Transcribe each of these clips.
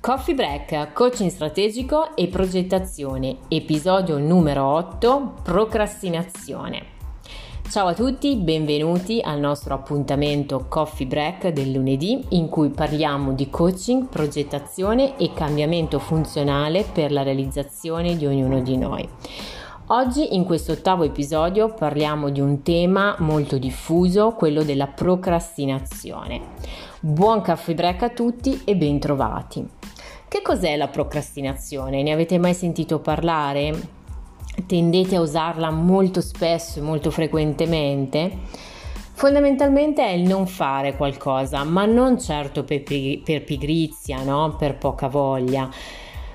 Coffee Break, coaching strategico e progettazione, episodio numero 8, procrastinazione. Ciao a tutti, benvenuti al nostro appuntamento Coffee Break del lunedì in cui parliamo di coaching, progettazione e cambiamento funzionale per la realizzazione di ognuno di noi. Oggi in questo ottavo episodio parliamo di un tema molto diffuso, quello della procrastinazione. Buon caffè break a tutti e bentrovati. Che cos'è la procrastinazione? Ne avete mai sentito parlare? Tendete a usarla molto spesso e molto frequentemente? Fondamentalmente è il non fare qualcosa, ma non certo per, pigrizia, no? per poca voglia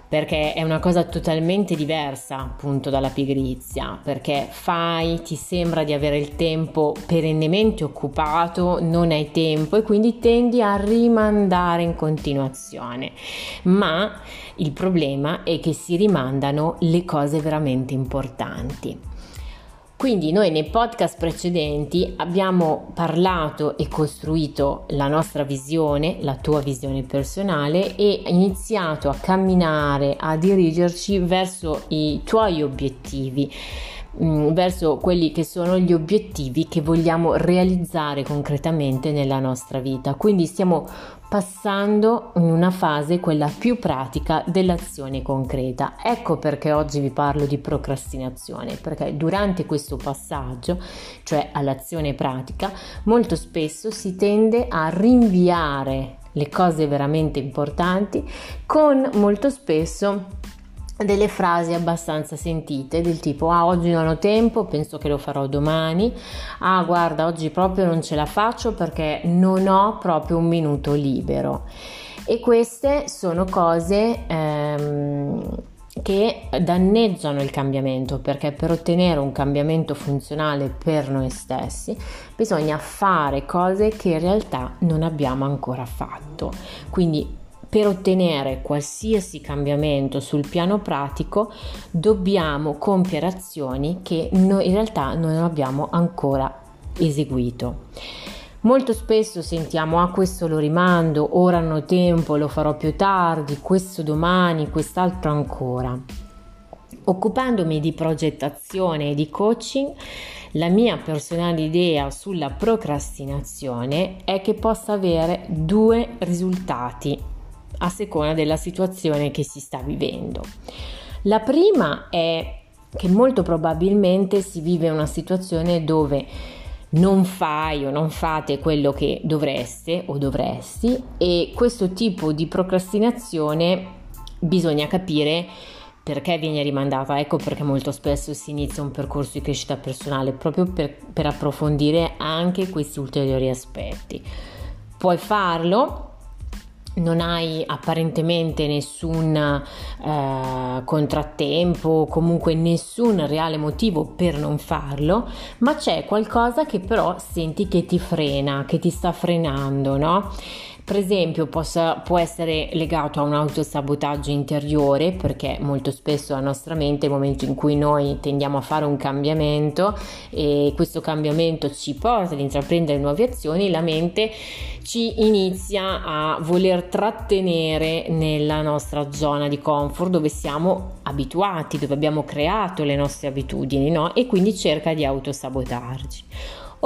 perché è una cosa totalmente diversa appunto dalla pigrizia, perché fai, ti sembra di avere il tempo perennemente occupato, non hai tempo e quindi tendi a rimandare in continuazione. Ma il problema è che si rimandano le cose veramente importanti. Quindi noi nei podcast precedenti abbiamo parlato e costruito la nostra visione, la tua visione personale e iniziato a camminare, a dirigerci verso i tuoi obiettivi mm, verso quelli che sono gli obiettivi che vogliamo realizzare concretamente nella nostra vita. Quindi stiamo passando in una fase, quella più pratica, dell'azione concreta. Ecco perché oggi vi parlo di procrastinazione, perché durante questo passaggio, cioè all'azione pratica, molto spesso si tende a rinviare le cose veramente importanti con molto spesso delle frasi abbastanza sentite del tipo ah oggi non ho tempo penso che lo farò domani. Ah guarda oggi proprio non ce la faccio perché non ho proprio un minuto libero. E queste sono cose ehm, che danneggiano il cambiamento perché per ottenere un cambiamento funzionale per noi stessi bisogna fare cose che in realtà non abbiamo ancora fatto. Quindi per ottenere qualsiasi cambiamento sul piano pratico dobbiamo compiere azioni che noi in realtà non abbiamo ancora eseguito. Molto spesso sentiamo ah questo lo rimando, ora non ho tempo, lo farò più tardi, questo domani, quest'altro ancora. Occupandomi di progettazione e di coaching, la mia personale idea sulla procrastinazione è che possa avere due risultati a seconda della situazione che si sta vivendo. La prima è che molto probabilmente si vive una situazione dove non fai o non fate quello che dovreste o dovresti e questo tipo di procrastinazione bisogna capire perché viene rimandata. Ecco perché molto spesso si inizia un percorso di crescita personale proprio per, per approfondire anche questi ulteriori aspetti. Puoi farlo non hai apparentemente nessun eh, contrattempo, comunque nessun reale motivo per non farlo, ma c'è qualcosa che però senti che ti frena, che ti sta frenando, no? Per esempio possa, può essere legato a un autosabotaggio interiore perché molto spesso la nostra mente, nel momento in cui noi tendiamo a fare un cambiamento e questo cambiamento ci porta ad intraprendere nuove azioni, la mente ci inizia a voler trattenere nella nostra zona di comfort dove siamo abituati, dove abbiamo creato le nostre abitudini no? e quindi cerca di autosabotarci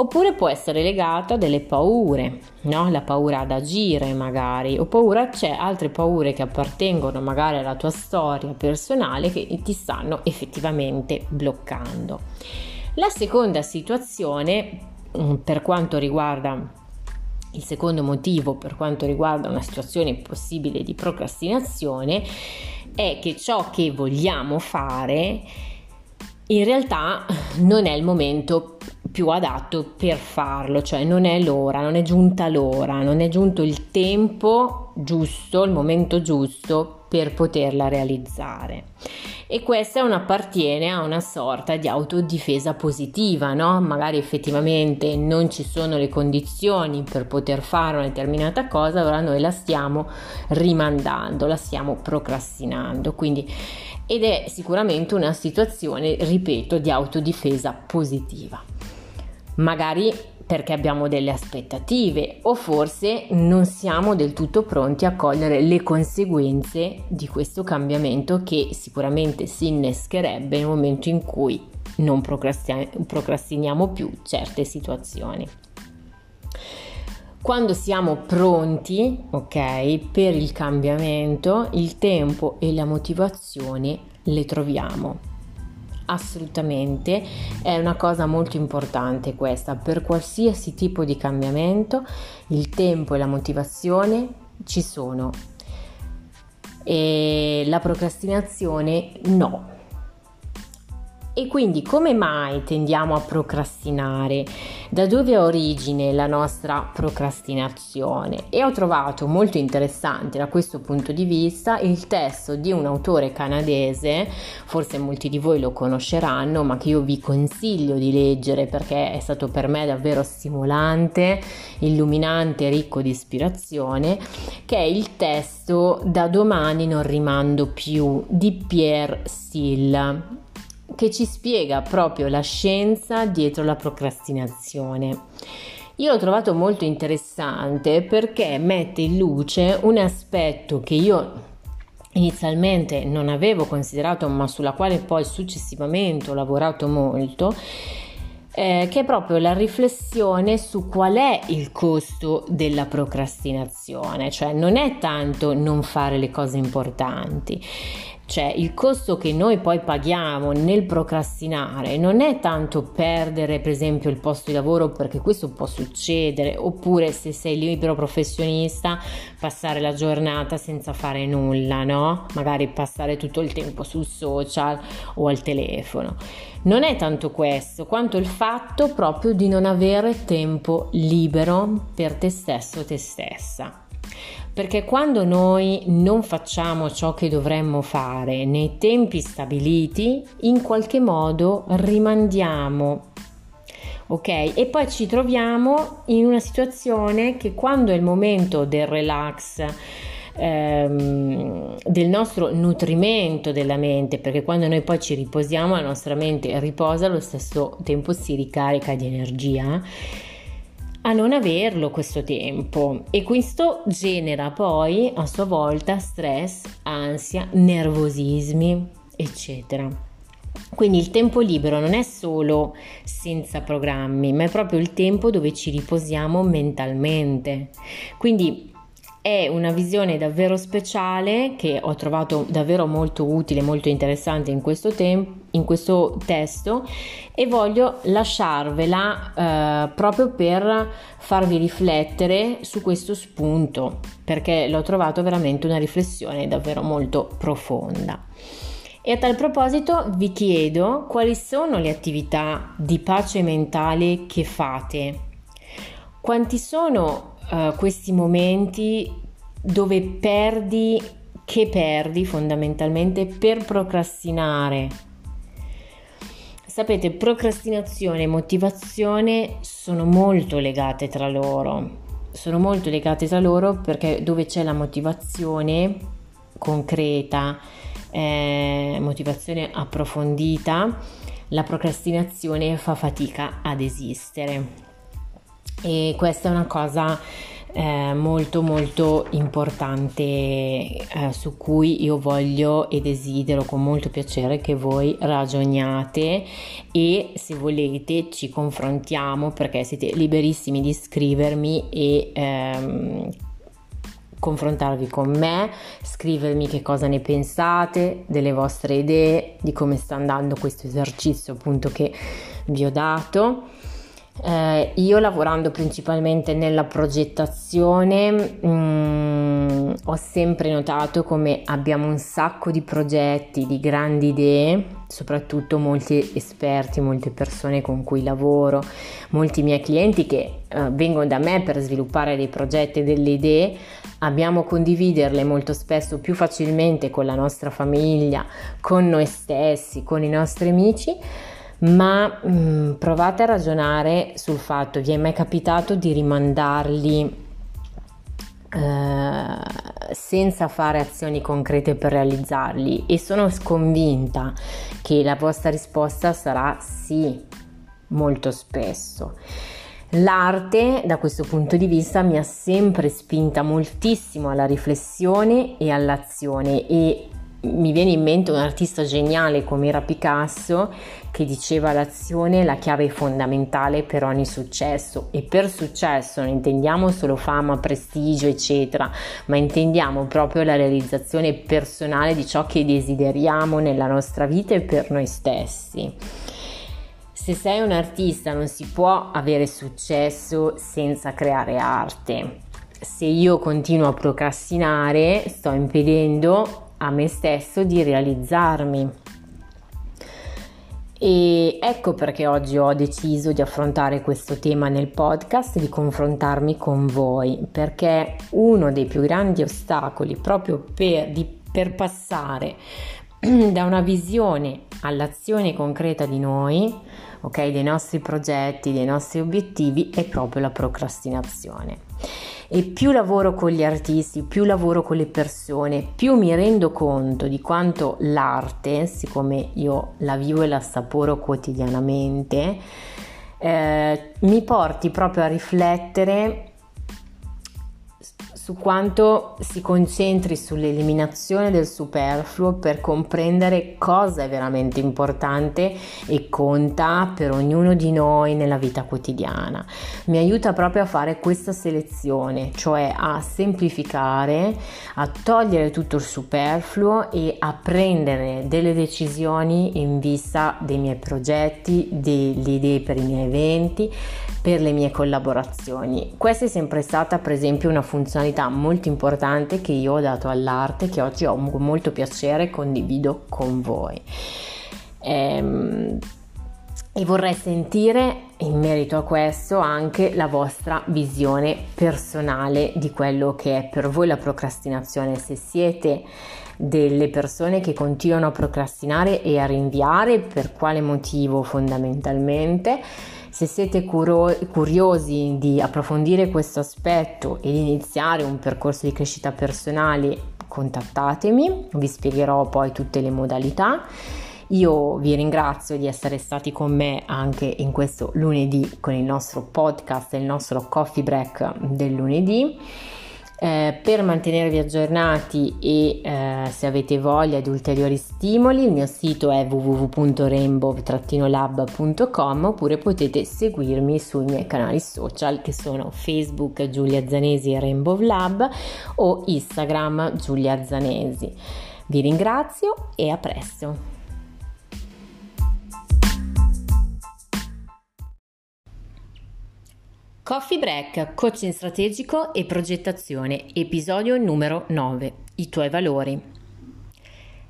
oppure può essere legata a delle paure, no? la paura ad agire magari, oppure c'è altre paure che appartengono magari alla tua storia personale che ti stanno effettivamente bloccando. La seconda situazione, mm, per quanto riguarda il secondo motivo per quanto riguarda una situazione possibile di procrastinazione è che ciò che vogliamo fare in realtà non è il momento più adatto per farlo, cioè non è l'ora, non è giunta l'ora, non è giunto il tempo giusto, il momento giusto per poterla realizzare. E questa non appartiene a una sorta di autodifesa positiva, no? Magari effettivamente non ci sono le condizioni per poter fare una determinata cosa, allora noi la stiamo rimandando, la stiamo procrastinando. Quindi ed è sicuramente una situazione, ripeto, di autodifesa positiva magari perché abbiamo delle aspettative o forse non siamo del tutto pronti a cogliere le conseguenze di questo cambiamento che sicuramente si innescherebbe nel momento in cui non procrastiniamo più certe situazioni. Quando siamo pronti, ok, per il cambiamento, il tempo e la motivazione le troviamo. Assolutamente, è una cosa molto importante questa, per qualsiasi tipo di cambiamento, il tempo e la motivazione ci sono. E la procrastinazione no e quindi come mai tendiamo a procrastinare? Da dove ha origine la nostra procrastinazione? E ho trovato molto interessante da questo punto di vista il testo di un autore canadese, forse molti di voi lo conosceranno, ma che io vi consiglio di leggere perché è stato per me davvero stimolante, illuminante, ricco di ispirazione, che è il testo Da domani non rimando più di Pierre Still che ci spiega proprio la scienza dietro la procrastinazione. Io l'ho trovato molto interessante perché mette in luce un aspetto che io inizialmente non avevo considerato ma sulla quale poi successivamente ho lavorato molto eh, che è proprio la riflessione su qual è il costo della procrastinazione, cioè non è tanto non fare le cose importanti, cioè il costo che noi poi paghiamo nel procrastinare non è tanto perdere per esempio il posto di lavoro perché questo può succedere oppure se sei libero professionista passare la giornata senza fare nulla, no? Magari passare tutto il tempo sul social o al telefono. Non è tanto questo quanto il fatto proprio di non avere tempo libero per te stesso o te stessa. Perché quando noi non facciamo ciò che dovremmo fare nei tempi stabiliti, in qualche modo rimandiamo ok? E poi ci troviamo in una situazione che quando è il momento del relax, ehm, del nostro nutrimento della mente, perché quando noi poi ci riposiamo la nostra mente riposa, allo stesso tempo si ricarica di energia a non averlo questo tempo e questo genera poi a sua volta stress, ansia, nervosismi, eccetera. Quindi il tempo libero non è solo senza programmi, ma è proprio il tempo dove ci riposiamo mentalmente. Quindi è una visione davvero speciale che ho trovato davvero molto utile, molto interessante in questo, tem- in questo testo e voglio lasciarvela eh, proprio per farvi riflettere su questo spunto perché l'ho trovato veramente una riflessione davvero molto profonda. E a tal proposito vi chiedo quali sono le attività di pace mentale che fate. Quanti sono uh, questi momenti dove perdi, che perdi fondamentalmente per procrastinare. Sapete, procrastinazione e motivazione sono molto legate tra loro. Sono molto legate tra loro perché dove c'è la motivazione concreta, eh, motivazione approfondita, la procrastinazione fa fatica ad esistere. E questa è una cosa eh, molto molto importante eh, su cui io voglio e desidero con molto piacere che voi ragioniate e se volete ci confrontiamo perché siete liberissimi di scrivermi e ehm, confrontarvi con me, scrivermi che cosa ne pensate, delle vostre idee, di come sta andando questo esercizio appunto che vi ho dato. Eh, io lavorando principalmente nella progettazione mh, mm, ho sempre notato come abbiamo un sacco di progetti, di grandi idee, soprattutto molti esperti, molte persone con cui lavoro, molti miei clienti che eh, vengono da me per sviluppare dei progetti e delle idee, abbiamo condividerle molto spesso più facilmente con la nostra famiglia, con noi stessi, con i nostri amici ma mh, mm, provate a ragionare sul fatto, vi è mai capitato di rimandarli eh, senza fare azioni concrete per realizzarli e sono convinta che la vostra risposta sarà sì, molto spesso. L'arte da questo punto di vista mi ha sempre spinta moltissimo alla riflessione e all'azione e mi viene in mente un artista geniale come era Picasso che diceva l'azione è la chiave fondamentale per ogni successo e per successo non intendiamo solo fama, prestigio eccetera ma intendiamo proprio la realizzazione personale di ciò che desideriamo nella nostra vita e per noi stessi. Se sei un artista non si può avere successo senza creare arte. Se io continuo a procrastinare sto impedendo a me stesso di realizzarmi. E ecco perché oggi ho deciso di affrontare questo tema nel podcast di confrontarmi con voi, perché uno dei più grandi ostacoli proprio per, di, per passare da una visione all'azione concreta di noi, ok, dei nostri progetti, dei nostri obiettivi, è proprio la procrastinazione e più lavoro con gli artisti, più lavoro con le persone, più mi rendo conto di quanto l'arte, siccome io la vivo e la assaporo quotidianamente, eh, mi porti proprio a riflettere su quanto si concentri sull'eliminazione del superfluo per comprendere cosa è veramente importante e conta per ognuno di noi nella vita quotidiana. Mi aiuta proprio a fare questa selezione, cioè a semplificare, a togliere tutto il superfluo e a prendere delle decisioni in vista dei miei progetti, delle idee per i miei eventi, per le mie collaborazioni. Questa è sempre stata per esempio una funzionalità molto importante che io ho dato all'arte che oggi ho molto piacere e condivido con voi. Ehm, e vorrei sentire in merito a questo anche la vostra visione personale di quello che è per voi la procrastinazione. Se siete delle persone che continuano a procrastinare e a rinviare, per quale motivo fondamentalmente? Se siete curo- curiosi di approfondire questo aspetto e iniziare un percorso di crescita personale, contattatemi, vi spiegherò poi tutte le modalità. Io vi ringrazio di essere stati con me anche in questo lunedì con il nostro podcast, il nostro coffee break del lunedì. Eh, per mantenervi aggiornati e eh, se avete voglia di ulteriori stimoli il mio sito è www.rainbow-lab.com oppure potete seguirmi sui miei canali social che sono Facebook Giulia Zanesi e Rainbow Lab o Instagram Giulia Zanesi. Vi ringrazio e a presto! Coffee Break, coaching strategico e progettazione, episodio numero 9, i tuoi valori.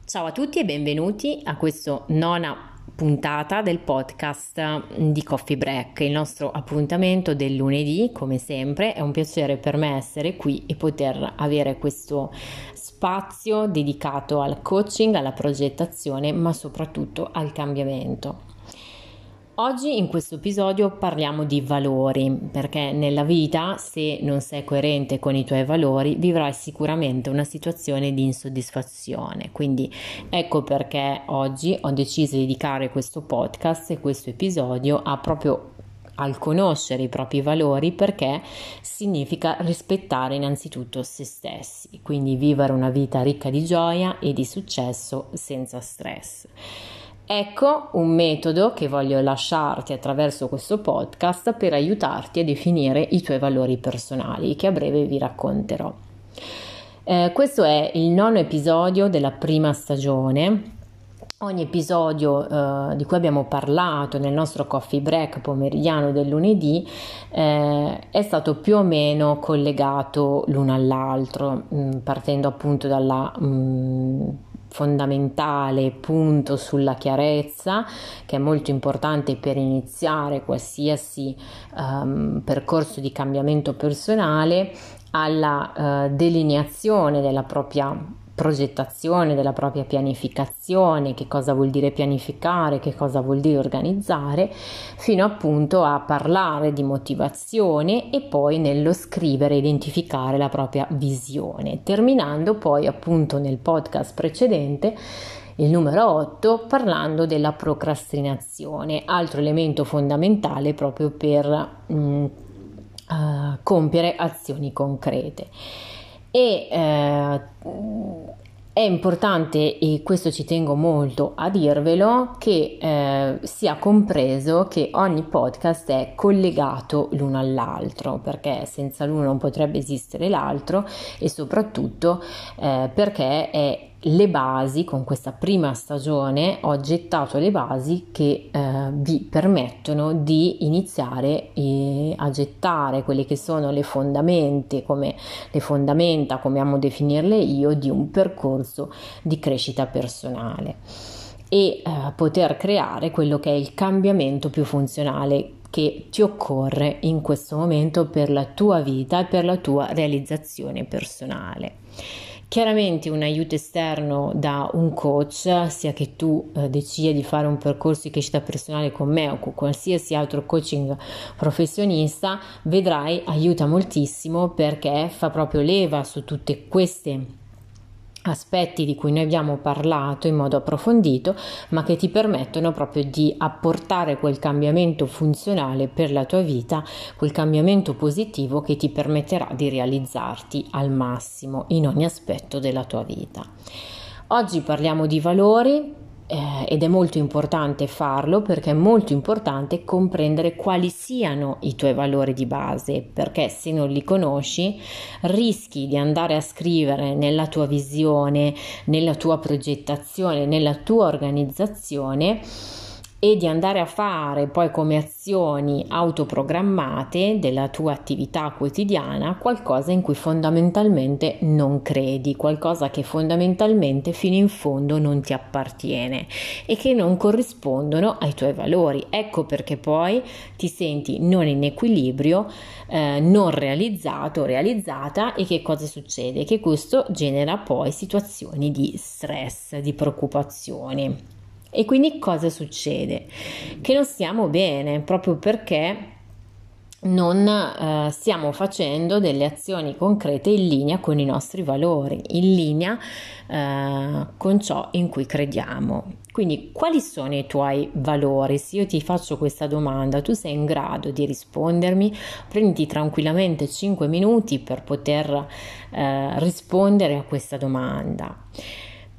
Ciao a tutti e benvenuti a questa nona puntata del podcast di Coffee Break, il nostro appuntamento del lunedì, come sempre, è un piacere per me essere qui e poter avere questo spazio dedicato al coaching, alla progettazione, ma soprattutto al cambiamento. Oggi in questo episodio parliamo di valori, perché nella vita se non sei coerente con i tuoi valori vivrai sicuramente una situazione di insoddisfazione. Quindi ecco perché oggi ho deciso di dedicare questo podcast e questo episodio a proprio al conoscere i propri valori perché significa rispettare innanzitutto se stessi, quindi vivere una vita ricca di gioia e di successo senza stress. Ecco un metodo che voglio lasciarti attraverso questo podcast per aiutarti a definire i tuoi valori personali che a breve vi racconterò. Eh, questo è il nono episodio della prima stagione. Ogni episodio eh, di cui abbiamo parlato nel nostro coffee break pomeridiano del lunedì eh, è stato più o meno collegato l'uno all'altro, mh, mm, partendo appunto dalla mh, mm, fondamentale punto sulla chiarezza che è molto importante per iniziare qualsiasi um, percorso di cambiamento personale alla uh, delineazione della propria progettazione, della propria pianificazione, che cosa vuol dire pianificare, che cosa vuol dire organizzare, fino appunto a parlare di motivazione e poi nello scrivere, identificare la propria visione, terminando poi appunto nel podcast precedente il numero 8 parlando della procrastinazione, altro elemento fondamentale proprio per mh, uh, compiere azioni concrete. E uh, è importante, e questo ci tengo molto a dirvelo, che eh, sia compreso che ogni podcast è collegato l'uno all'altro, perché senza l'uno non potrebbe esistere l'altro e soprattutto eh, perché è le basi, con questa prima stagione ho gettato le basi che eh, vi permettono di iniziare eh, a gettare quelle che sono le fondamenta, come le fondamenta, come amo definirle io, di un percorso di crescita personale e eh, poter creare quello che è il cambiamento più funzionale che ti occorre in questo momento per la tua vita e per la tua realizzazione personale. Chiaramente un aiuto esterno da un coach, sia che tu eh, decida di fare un percorso di crescita personale con me o con qualsiasi altro coaching professionista, vedrai aiuta moltissimo perché fa proprio leva su tutte queste aspetti di cui noi abbiamo parlato in modo approfondito, ma che ti permettono proprio di apportare quel cambiamento funzionale per la tua vita, quel cambiamento positivo che ti permetterà di realizzarti al massimo in ogni aspetto della tua vita. Oggi parliamo di valori, eh, ed è molto importante farlo perché è molto importante comprendere quali siano i tuoi valori di base, perché se non li conosci rischi di andare a scrivere nella tua visione, nella tua progettazione, nella tua organizzazione e di andare a fare poi come azioni autoprogrammate della tua attività quotidiana qualcosa in cui fondamentalmente non credi, qualcosa che fondamentalmente fino in fondo non ti appartiene e che non corrispondono ai tuoi valori. Ecco perché poi ti senti non in equilibrio, eh, non realizzato, realizzata e che cosa succede? Che questo genera poi situazioni di stress, di preoccupazioni. E quindi cosa succede? Che non stiamo bene proprio perché non eh, stiamo facendo delle azioni concrete in linea con i nostri valori, in linea eh, con ciò in cui crediamo. Quindi quali sono i tuoi valori? Se io ti faccio questa domanda, tu sei in grado di rispondermi? Prenditi tranquillamente 5 minuti per poter eh, rispondere a questa domanda.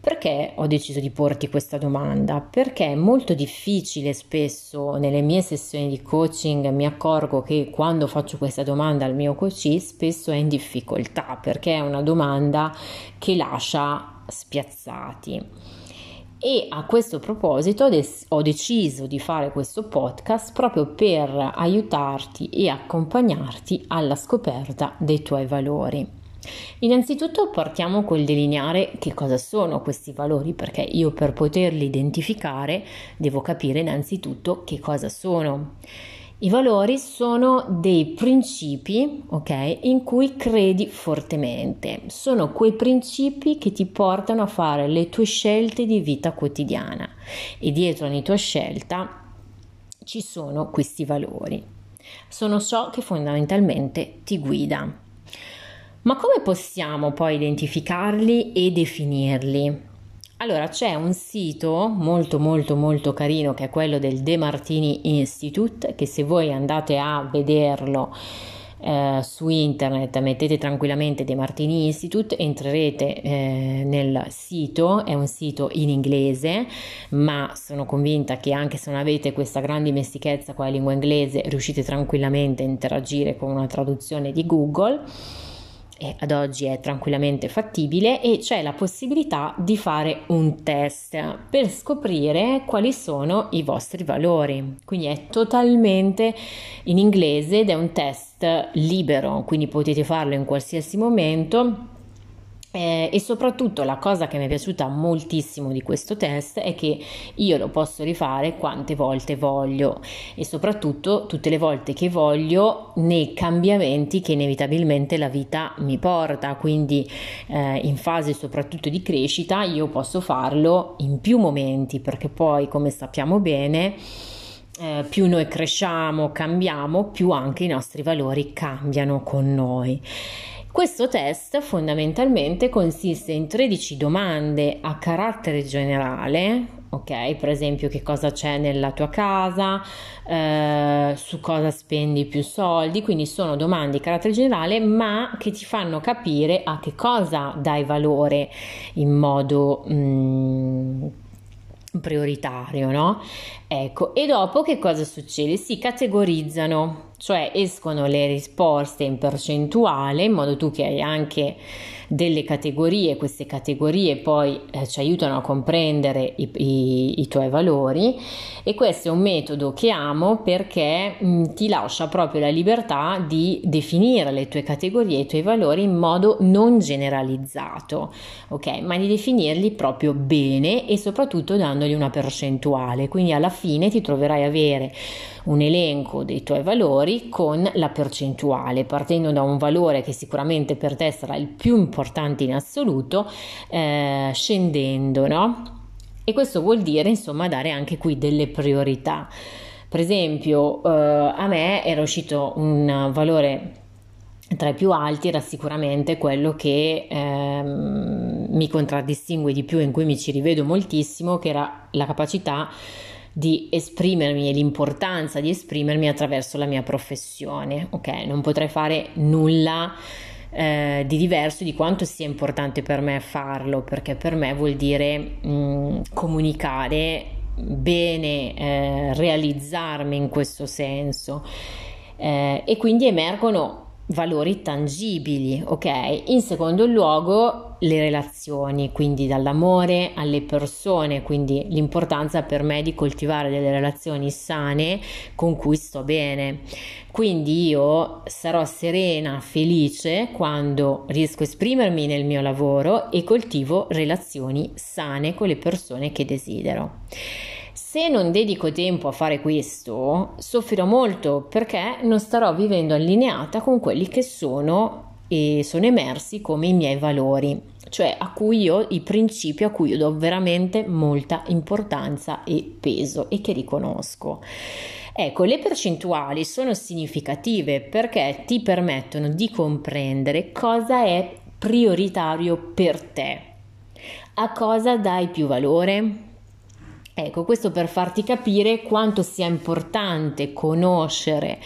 Perché ho deciso di porti questa domanda? Perché è molto difficile spesso nelle mie sessioni di coaching mi accorgo che quando faccio questa domanda al mio coach spesso è in difficoltà perché è una domanda che lascia spiazzati. E a questo proposito ho deciso di fare questo podcast proprio per aiutarti e accompagnarti alla scoperta dei tuoi valori. Innanzitutto partiamo col delineare che cosa sono questi valori, perché io per poterli identificare devo capire innanzitutto che cosa sono. I valori sono dei principi, ok, in cui credi fortemente. Sono quei principi che ti portano a fare le tue scelte di vita quotidiana e dietro ogni tua scelta ci sono questi valori. Sono ciò che fondamentalmente ti guida. Ma come possiamo poi identificarli e definirli? Allora, c'è un sito molto molto molto carino che è quello del De Martini Institute, che se voi andate a vederlo eh, su internet, mettete tranquillamente De Martini Institute, entrerete eh, nel sito, è un sito in inglese, ma sono convinta che anche se non avete questa grande dimestichezza con la lingua inglese, riuscite tranquillamente a interagire con una traduzione di Google e ad oggi è tranquillamente fattibile e c'è la possibilità di fare un test per scoprire quali sono i vostri valori. Quindi è totalmente in inglese ed è un test libero, quindi potete farlo in qualsiasi momento eh, e soprattutto la cosa che mi è piaciuta moltissimo di questo test è che io lo posso rifare quante volte voglio e soprattutto tutte le volte che voglio nei cambiamenti che inevitabilmente la vita mi porta, quindi eh, in fase soprattutto di crescita io posso farlo in più momenti perché poi come sappiamo bene eh, più noi cresciamo, cambiamo, più anche i nostri valori cambiano con noi. Questo test fondamentalmente consiste in 13 domande a carattere generale, ok? Per esempio che cosa c'è nella tua casa, eh, su cosa spendi più soldi, quindi sono domande di carattere generale ma che ti fanno capire a che cosa dai valore in modo... Mm, prioritario, no? Ecco, e dopo che cosa succede? Si categorizzano, cioè escono le risposte in percentuale in modo tu che hai anche delle categorie, queste categorie poi eh, ci aiutano a comprendere i, i, i, tuoi valori e questo è un metodo che amo perché mh, mm, ti lascia proprio la libertà di definire le tue categorie e i tuoi valori in modo non generalizzato, ok? Ma di definirli proprio bene e soprattutto dandogli una percentuale, quindi alla fine ti troverai a avere un elenco dei tuoi valori con la percentuale, partendo da un valore che sicuramente per te sarà il più importante in assoluto, eh, scendendo, no? E questo vuol dire, insomma, dare anche qui delle priorità. Per esempio, eh, a me era uscito un valore tra i più alti era sicuramente quello che ehm, mi contraddistingue di più, in cui mi ci rivedo moltissimo, che era la capacità di esprimermi e l'importanza di esprimermi attraverso la mia professione. Ok, non potrei fare nulla eh, di diverso di quanto sia importante per me farlo, perché per me vuol dire mh, comunicare bene, eh, realizzarmi in questo senso. Eh, e quindi emergono valori tangibili, ok? In secondo luogo le relazioni, quindi dall'amore alle persone, quindi l'importanza per me di coltivare delle relazioni sane con cui sto bene. Quindi io sarò serena, felice quando riesco a esprimermi nel mio lavoro e coltivo relazioni sane con le persone che desidero. Se non dedico tempo a fare questo, soffrirò molto perché non starò vivendo allineata con quelli che sono e sono emersi come i miei valori, cioè a cui io, i principi a cui io do veramente molta importanza e peso e che riconosco. Ecco, le percentuali sono significative perché ti permettono di comprendere cosa è prioritario per te, a cosa dai più valore, Ecco, questo per farti capire quanto sia importante conoscere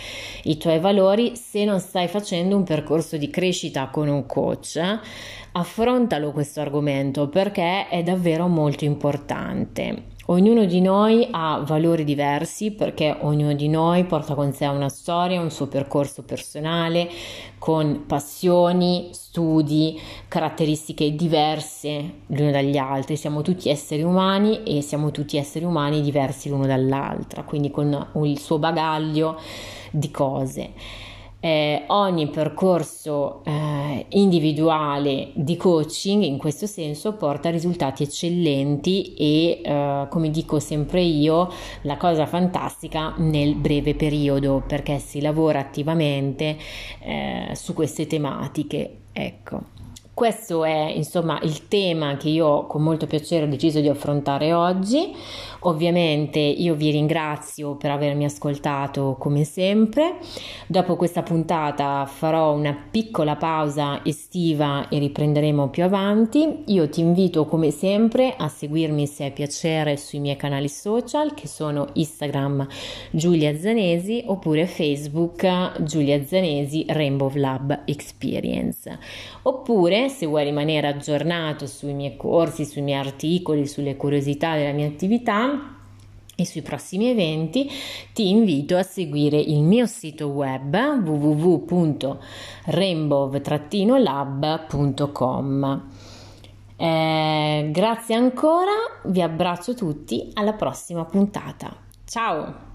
i tuoi valori se non stai facendo un percorso di crescita con un coach. Affrontalo questo argomento perché è davvero molto importante. Ognuno di noi ha valori diversi perché ognuno di noi porta con sé una storia, un suo percorso personale, con passioni, studi, caratteristiche diverse l'uno dagli altri. Siamo tutti esseri umani e siamo tutti esseri umani diversi l'uno dall'altra, quindi con il suo bagaglio di cose eh, ogni percorso eh, individuale di coaching in questo senso porta risultati eccellenti e eh, come dico sempre io la cosa fantastica nel breve periodo perché si lavora attivamente eh, su queste tematiche ecco questo è insomma il tema che io con molto piacere ho deciso di affrontare oggi. Ovviamente io vi ringrazio per avermi ascoltato come sempre. Dopo questa puntata farò una piccola pausa estiva e riprenderemo più avanti. Io ti invito come sempre a seguirmi se hai piacere sui miei canali social che sono Instagram Giulia Zanesi oppure Facebook Giulia Zanesi Rainbow Lab Experience. Oppure se vuoi rimanere aggiornato sui miei corsi, sui miei articoli, sulle curiosità della mia attività, e sui prossimi eventi ti invito a seguire il mio sito web www.rainbow-lab.com eh, grazie ancora vi abbraccio tutti alla prossima puntata. Ciao